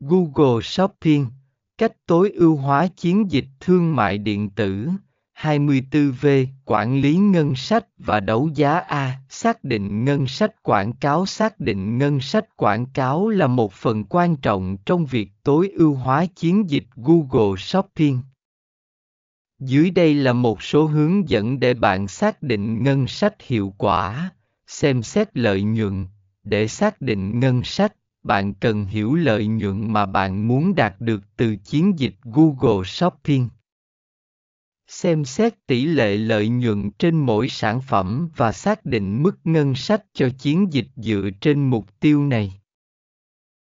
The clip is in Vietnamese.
Google Shopping, cách tối ưu hóa chiến dịch thương mại điện tử. 24V Quản lý ngân sách và đấu giá A. Xác định ngân sách quảng cáo Xác định ngân sách quảng cáo là một phần quan trọng trong việc tối ưu hóa chiến dịch Google Shopping. Dưới đây là một số hướng dẫn để bạn xác định ngân sách hiệu quả. Xem xét lợi nhuận. Để xác định ngân sách, bạn cần hiểu lợi nhuận mà bạn muốn đạt được từ chiến dịch Google Shopping. Xem xét tỷ lệ lợi nhuận trên mỗi sản phẩm và xác định mức ngân sách cho chiến dịch dựa trên mục tiêu này.